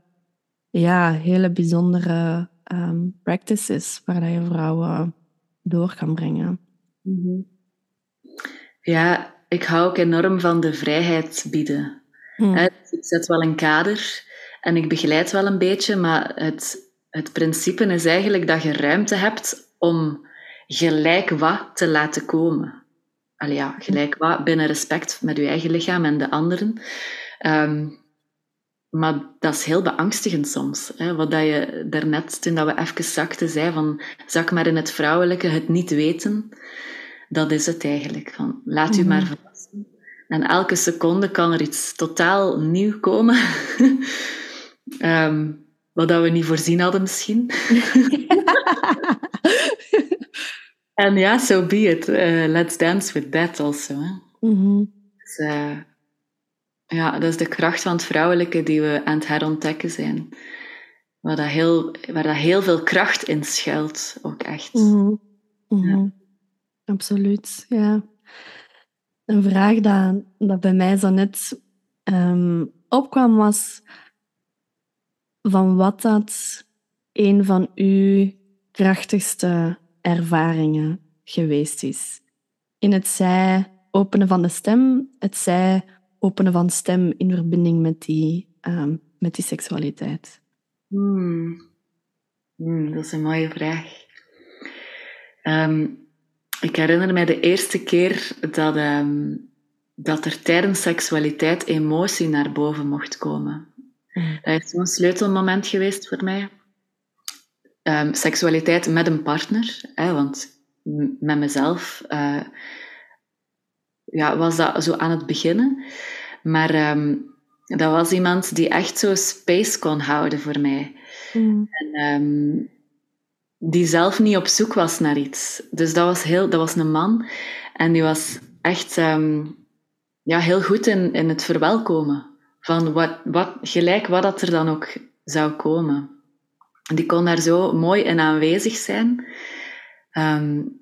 A: ja, hele bijzondere um, practices waar je vrouwen door kan brengen.
B: Mhm. Ja, ik hou ook enorm van de vrijheid bieden. Hmm. Ik zet wel een kader en ik begeleid wel een beetje, maar het, het principe is eigenlijk dat je ruimte hebt om gelijk wat te laten komen. Allee, ja, gelijk wat binnen respect met je eigen lichaam en de anderen. Ehm, maar dat is heel beangstigend soms. Hè? Wat dat je daarnet, toen dat we even zakten, zei van zak maar in het vrouwelijke, het niet weten. Dat is het eigenlijk. Van, laat u mhm. maar verrassen. En elke seconde kan er iets totaal nieuw komen. um, wat dat we niet voorzien hadden misschien. en ja, so be it. Uh, let's dance with that also. Hè?
A: Mm
B: dus, uh, ja, dat is de kracht van het vrouwelijke die we aan het herontdekken zijn. Waar dat heel, waar dat heel veel kracht in schuilt, ook echt.
A: Mm Ja. Absoluut, ja. Een vraag dat, dat bij mij zo net um, opkwam was van wat dat een van uw krachtigste ervaringen geweest is. In het zij openen van de stem, het zij openen van stem in verbinding met die, um, met die seksualiteit?
B: Hmm. Hmm, dat is een mooie vraag. Um, ik herinner mij de eerste keer dat, um, dat er tijdens seksualiteit emotie naar boven mocht komen. Dat is zo'n sleutelmoment geweest voor mij. seksualiteit met een partner, hè, want met mezelf uh, ja, was dat zo aan het beginnen. Maar um, dat was iemand die echt zo space kon houden voor mij.
A: Mm.
B: En, um, die zelf niet op zoek was naar iets. Dus dat was, heel, dat was een man. En die was echt ja, heel goed in, in het verwelkomen. Van wat, wat, gelijk wat dat er dan ook zou komen. En die kon daar zo mooi in aanwezig zijn. Um,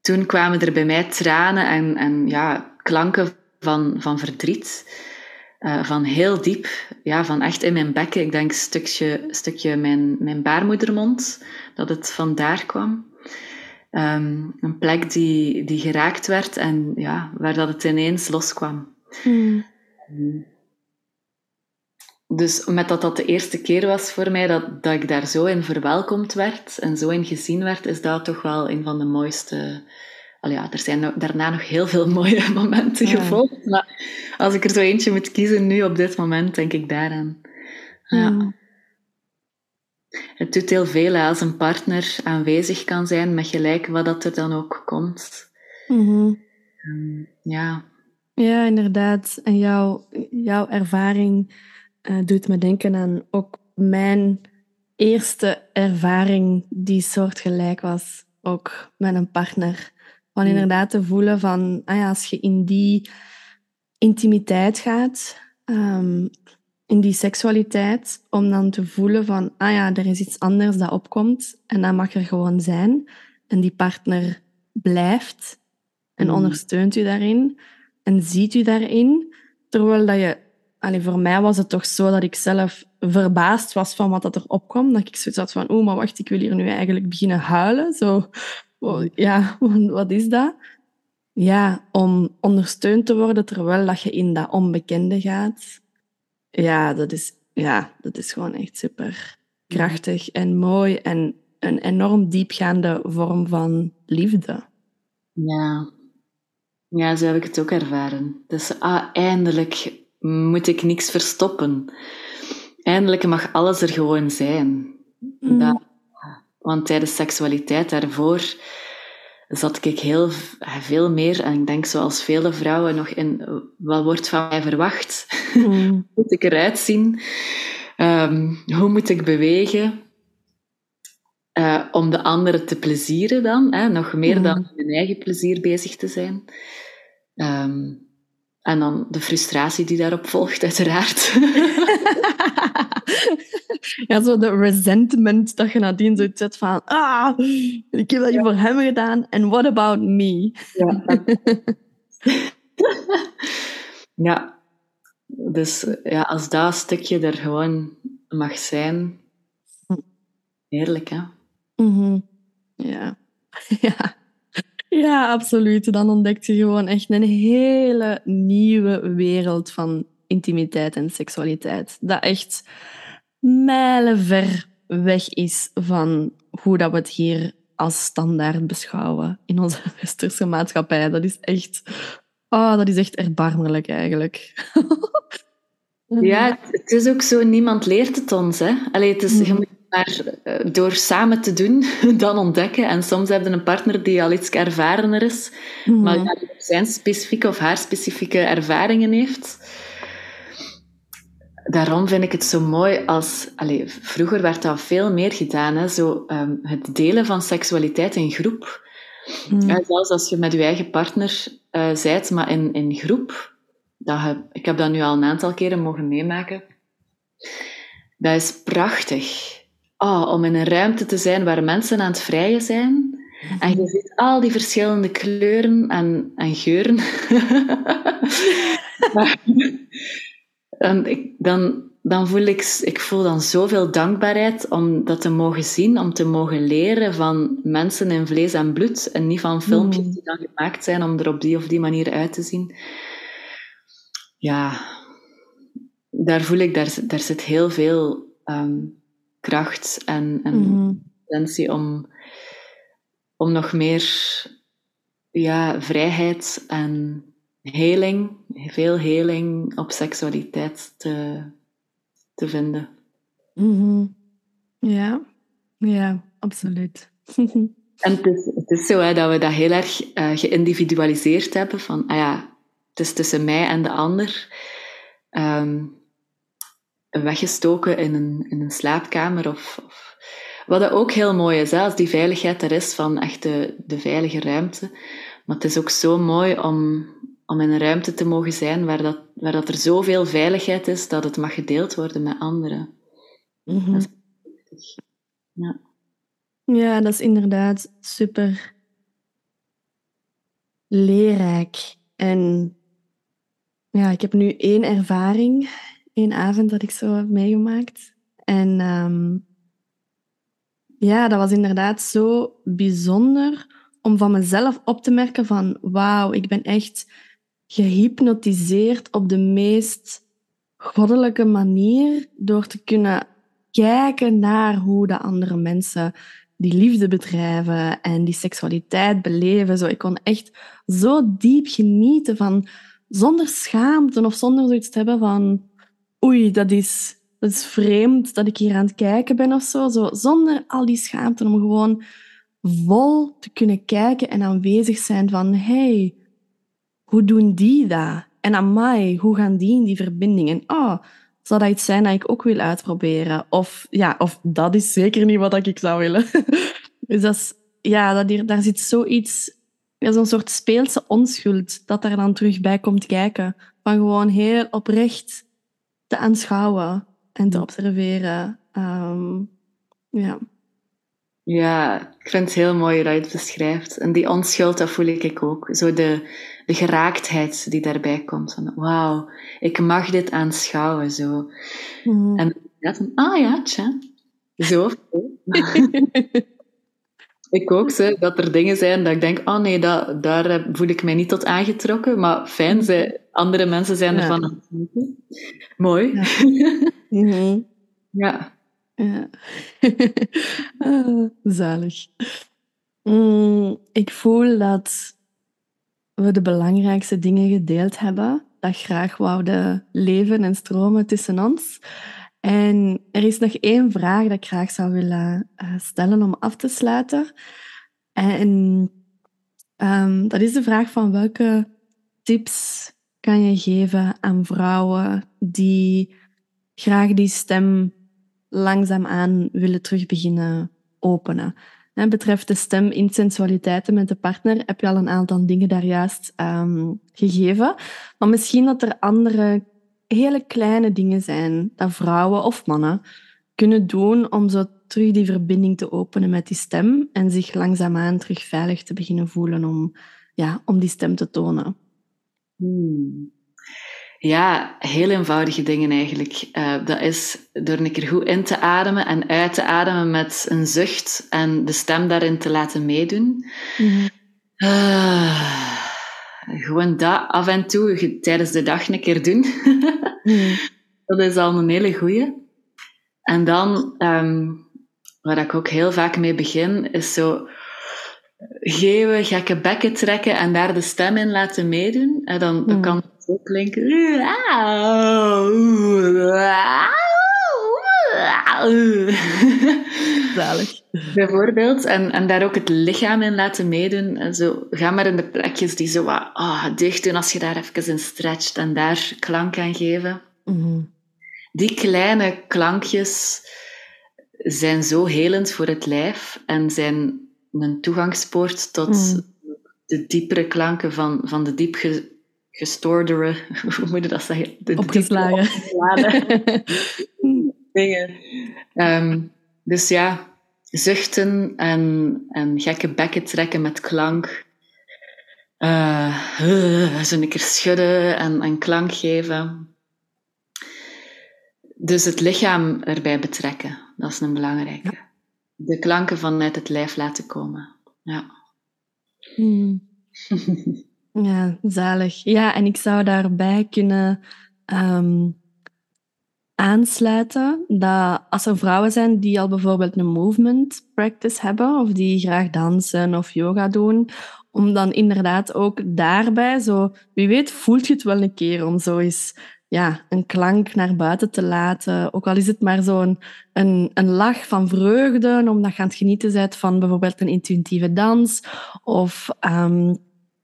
B: toen kwamen er bij mij tranen en, en ja, klanken van, van verdriet. Uh, van heel diep, ja, van echt in mijn bekken. Ik denk stukje, stukje mijn, mijn baarmoedermond, dat het vandaar kwam. Um, een plek die, die geraakt werd en ja, waar dat het ineens loskwam.
A: Hmm.
B: Dus met dat dat de eerste keer was voor mij dat, dat ik daar zo in verwelkomd werd en zo in gezien werd, is dat toch wel een van de mooiste Al ja, er zijn daarna nog heel veel mooie momenten ja. gevolgd. Maar als ik er zo eentje moet kiezen nu op dit moment, denk ik daaraan. Ja. Het doet heel veel als een partner aanwezig kan zijn met gelijk wat dat er dan ook komt.
A: Mm -hmm.
B: um, ja.
A: Ja, inderdaad. En jouw, jouw ervaring uh, doet me denken aan ook mijn eerste ervaring die soortgelijk was. Ook met een partner. Van mm. inderdaad te voelen van, ah ja, als je in die intimiteit gaat, um, in die seksualiteit, om dan te voelen van, ah ja, er is iets anders dat opkomt en dat mag er gewoon zijn. En die partner blijft en mm. ondersteunt u daarin. En ziet u daarin. Terwijl dat je... Voor mij was het toch zo dat ik zelf verbaasd was van wat dat er opkwam. Dat ik zoiets had van, oh, maar wacht, ik wil hier nu eigenlijk beginnen huilen. Zo, oh, ja, wat is dat? Ja, om ondersteund te worden terwijl dat je in dat onbekende gaat. Ja, dat is, ja, dat is gewoon echt super krachtig en mooi en een enorm diepgaande vorm van liefde.
B: Ja, ja zo heb ik het ook ervaren. Dus ah, eindelijk moet ik niks verstoppen. Eindelijk mag alles er gewoon zijn. Mm. Dat, want tijdens seksualiteit daarvoor zat ik heel veel meer, en ik denk zoals vele vrouwen nog in, wat wordt van mij verwacht? Mm. hoe moet ik eruit zien? Um, hoe moet ik bewegen? Uh, om de anderen te plezieren dan, hè? nog meer mm. dan mijn eigen plezier bezig te zijn. Um, en dan de frustratie die daarop volgt, uiteraard.
A: ja, zo de resentment dat je nadien zo zet van ah, ik heb dat je voor hem gedaan en what about me?
B: ja. ja, dus ja, als dat stukje er gewoon mag zijn, heerlijk hè?
A: Mm Ja. ja. Ja, absoluut. Dan ontdekt je gewoon echt een hele nieuwe wereld van intimiteit en seksualiteit. Dat echt mijlenver weg is van hoe dat we het hier als standaard beschouwen in onze westerse maatschappij. Dat is echt, oh, dat is echt erbarmelijk eigenlijk.
B: Ja, het is ook zo, niemand leert het ons. Hè? Allee, het is, je moet maar eh, door samen te doen, dan ontdekken. En soms heb je een partner die al iets ervarener is, mm maar die zijn specifieke of haar specifieke ervaringen heeft. Daarom vind ik het zo mooi als... Allez, vroeger werd dat veel meer gedaan, hè? Zo, um, het delen van seksualiteit in groep. Mm. zelfs als je met je eigen partner uh, zijt, maar in, in groep. Dat je, ik heb dat nu al een aantal keren mogen meemaken. Dat is prachtig oh, om in een ruimte te zijn waar mensen aan het vrijen zijn. En je ziet al die verschillende kleuren en, en geuren. dan, dan, dan voel ik, ik voel dan zoveel dankbaarheid om dat te mogen zien, om te mogen leren van mensen in vlees en bloed en niet van filmpjes mm. die dan gemaakt zijn om er op die of die manier uit te zien. Ja, daar voel ik, daar, daar zit heel veel ehm, kracht en, en mm om, om nog meer ja, vrijheid en heling, veel heling op seksualiteit te, te vinden.
A: Mm Ja, ja, absoluut.
B: en het is, het is zo hè, dat we dat heel erg uh, geïndividualiseerd hebben van, ah ja, het is tussen mij en de ander. Um, weggestoken in een, in een slaapkamer. Of, of, Wat ook heel mooi is, hè, als die veiligheid er is van echt de, de veilige ruimte. Maar het is ook zo mooi om, om in een ruimte te mogen zijn waar, dat, waar dat er zoveel veiligheid is dat het mag gedeeld worden met anderen.
A: Mm dat is, ja. ja, dat is inderdaad super leerrijk. En ja, ik heb nu één ervaring één avond dat ik zo heb meegemaakt. En um, ja, dat was inderdaad zo bijzonder om van mezelf op te merken van wauw, ik ben echt gehypnotiseerd op de meest goddelijke manier door te kunnen kijken naar hoe de andere mensen die liefde bedrijven en die seksualiteit beleven. Zo, ik kon echt zo diep genieten van, zonder schaamte of zonder zoiets te hebben van, oei, dat is, dat is vreemd dat ik hier aan het kijken ben of zo. zo. Zonder al die schaamte om gewoon vol te kunnen kijken en aanwezig zijn van hey, hoe doen die dat? En amai, hoe gaan die in die verbinding? En oh, zou dat iets zijn dat ik ook wil uitproberen? Of ja, of dat is zeker niet wat ik zou willen. dus dat is, ja, dat hier, daar zit zoiets, ja, zo'n soort speelse onschuld dat daar dan terug bij komt kijken. Van gewoon heel oprecht te aanschouwen en te observeren. Um, ja.
B: Ja, ik vind het heel mooi hoe je het beschrijft. En die onschuld, dat voel ik ook. Zo de, de geraaktheid die daarbij komt. Van, wauw, ik mag dit aanschouwen. Zo. Mm. En van, ah ja, tja. Zo. ik ook, dat er dingen zijn dat ik denk, oh nee, dat, daar voel ik mij niet tot aangetrokken. Maar fijn, ze, andere mensen zijn ja. ervan aan het Mooi. Ja.
A: Mhm.
B: ja.
A: Ja. ah, zalig. Mm, ik voel dat we de belangrijkste dingen gedeeld hebben. Dat graag wouden leven en stromen tussen ons. En er is nog één vraag dat ik graag zou willen uh, stellen om af te sluiten. En um, dat is de vraag van welke tips kan je geven aan vrouwen die graag die stem langzaamaan willen terug beginnen openen. En betreft de stem in sensualiteiten met de partner heb je al een aantal dingen daar juist um, gegeven. Maar misschien dat er andere hele kleine dingen zijn dat vrouwen of mannen kunnen doen om zo terug die verbinding te openen met die stem en zich langzaamaan terug veilig te beginnen voelen om, ja, om die stem te tonen.
B: Hmm. Ja, heel eenvoudige dingen eigenlijk. Uh, dat is door een keer goed in te ademen en uit te ademen met een zucht en de stem daarin te laten meedoen. Mm uh, gewoon dat af en toe tijdens de dag een keer doen. mm. Dat is al een hele goeie. En dan, um, waar ik ook heel vaak mee begin, is zo geven, gekke bekken trekken en daar de stem in laten meedoen. En dan, dan kan zo klinken.
A: Zalig.
B: Bijvoorbeeld. En, en daar ook het lichaam in laten meedoen. En zo, ga maar in de plekjes die zo wat oh, dicht doen als je daar even in stretcht en daar klank aan geven.
A: Mm
B: Die kleine klankjes zijn zo helend voor het lijf en zijn een toegangspoort tot mm. de diepere klanken van, van de diep gestoordere, hoe moet je dat zeggen? De
A: opgeslagen.
B: dingen. Um, dus ja, zuchten en, en gekke bekken trekken met klank. Uh, uh, zo een keer schudden en, en klank geven. Dus het lichaam erbij betrekken, dat is een belangrijke. De klanken vanuit het lijf laten komen. Ja.
A: Hmm. Ja, zalig. Ja, en ik zou daarbij kunnen um, aansluiten dat als er vrouwen zijn die al bijvoorbeeld een movement practice hebben, of die graag dansen of yoga doen, om dan inderdaad ook daarbij, zo, wie weet, voelt je het wel een keer om zo eens ja, een klank naar buiten te laten. Ook al is het maar zo'n een, een lach van vreugde, omdat je aan genieten bent van bijvoorbeeld een intuïtieve dans, of um,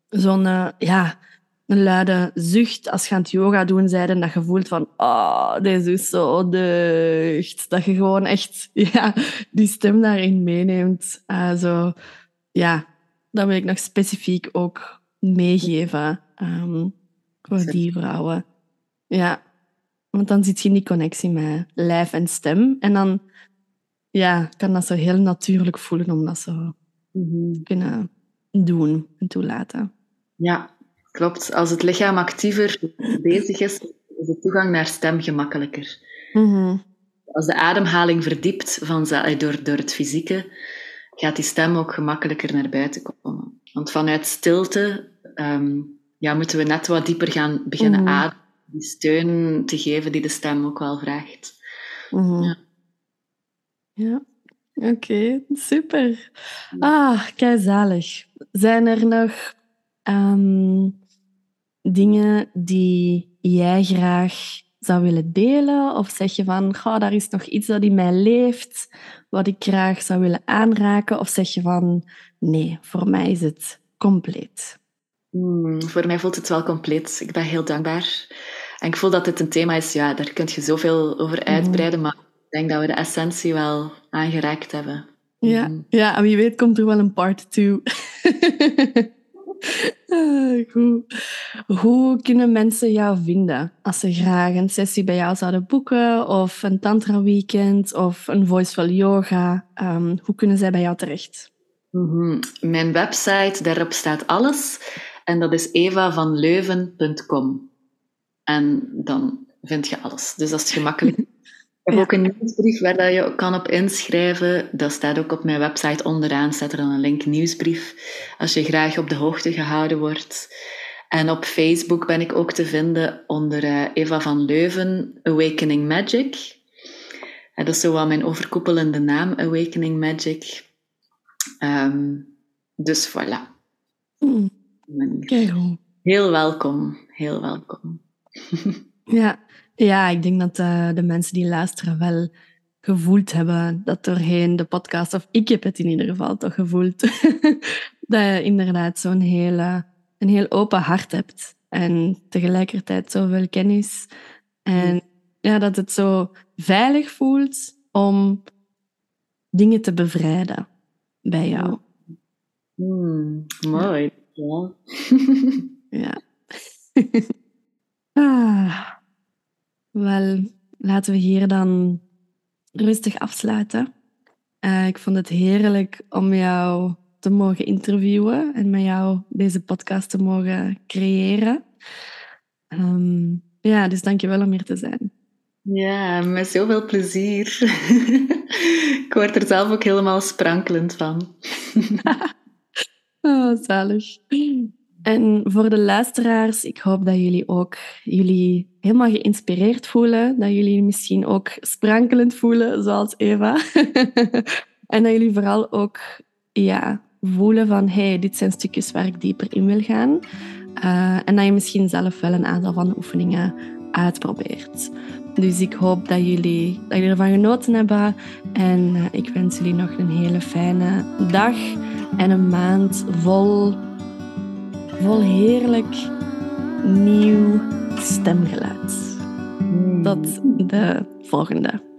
A: zo'n uh, ja, een luide zucht als je aan het yoga doen bent en dat je voelt van oh, deze is zo deugd. Dat je gewoon echt ja, die stem daarin meeneemt. Uh, zo, ja, dat wil ik nog specifiek ook meegeven um, voor die vrouwen. Ja, want dan zit je in die connectie met lijf en stem. En dan ja, kan dat zo heel natuurlijk voelen om dat zo mm -hmm. kunnen doen en toelaten.
B: Ja, klopt. Als het lichaam actiever bezig is, is de toegang naar stem gemakkelijker.
A: Mhm.
B: Als de ademhaling verdiept van, door, door het fysieke, gaat die stem ook gemakkelijker naar buiten komen. Want vanuit stilte um, ja, moeten we net wat dieper gaan beginnen mm ademen. Die steun te geven die de stem ook wel vraagt.
A: Mhm. Ja. ja. Oké, super. Ah, kei zalig. Zijn er nog um, dingen die jij graag zou willen delen? Of zeg je van, goh, daar is nog iets dat in mij leeft, wat ik graag zou willen aanraken? Of zeg je van, nee, voor mij is het compleet?
B: Hmm, voor mij voelt het wel compleet. Ik ben heel dankbaar. En ik voel dat dit een thema is, ja, daar kun je zoveel over mhm. uitbreiden, maar ik denk dat we de essentie wel aangeraakt hebben.
A: Ja, mhm. ja en wie weet komt er wel een part 2. Ah, goed. Hoe kunnen mensen jou vinden als ze graag een sessie bij jou zouden boeken, of een tantra weekend, of een voiceful yoga? Um, hoe kunnen zij bij jou terecht?
B: Mm -hmm. Mijn website, daarop staat alles. En dat is evavanleuven.com. En dan vind je alles. Dus dat is gemakkelijk. Ik heb ook een nieuwsbrief waar dat je kan op inschrijven. Dat staat ook op mijn website onderaan. Staat er dan een link nieuwsbrief. Als je graag op de hoogte gehouden wordt. En op Facebook ben ik ook te vinden onder uh, Eva van Leuven, Awakening Magic. En dat is zo wel mijn overkoepelende naam, Awakening Magic. Um, dus voilà.
A: Mm. Heel
B: welkom, heel welkom.
A: ja. Ja, ik denk dat uh, de mensen die luisteren wel gevoeld hebben dat doorheen de podcast, of ik heb het in ieder geval toch gevoeld, dat je inderdaad zo'n hele, een heel open hart hebt en tegelijkertijd zoveel kennis. En ja, dat het zo veilig voelt om dingen te bevrijden bij jou.
B: Mm, mooi. Ja.
A: ja. ah. Wel, laten we hier dan rustig afsluiten. Uh, ik vond het heerlijk om jou te mogen interviewen en met jou deze podcast te mogen creëren. Um, ja, dus dank je wel om hier te zijn.
B: Ja, met zoveel plezier. ik word er zelf ook helemaal sprankelend van.
A: oh, zalig. En voor de luisteraars, ik hoop dat jullie ook jullie helemaal geïnspireerd voelen. Dat jullie misschien ook sprankelend voelen, zoals Eva. en dat jullie vooral ook ja, voelen van, hey, dit zijn stukjes waar ik dieper in wil gaan. Uh, en dat je misschien zelf wel een aantal van de oefeningen uitprobeert. Dus ik hoop dat jullie, dat jullie ervan genoten hebben. En uh, ik wens jullie nog een hele fijne dag en een maand vol vol heerlijk nieuw stemgeluid.
B: Hmm.
A: Tot de volgende.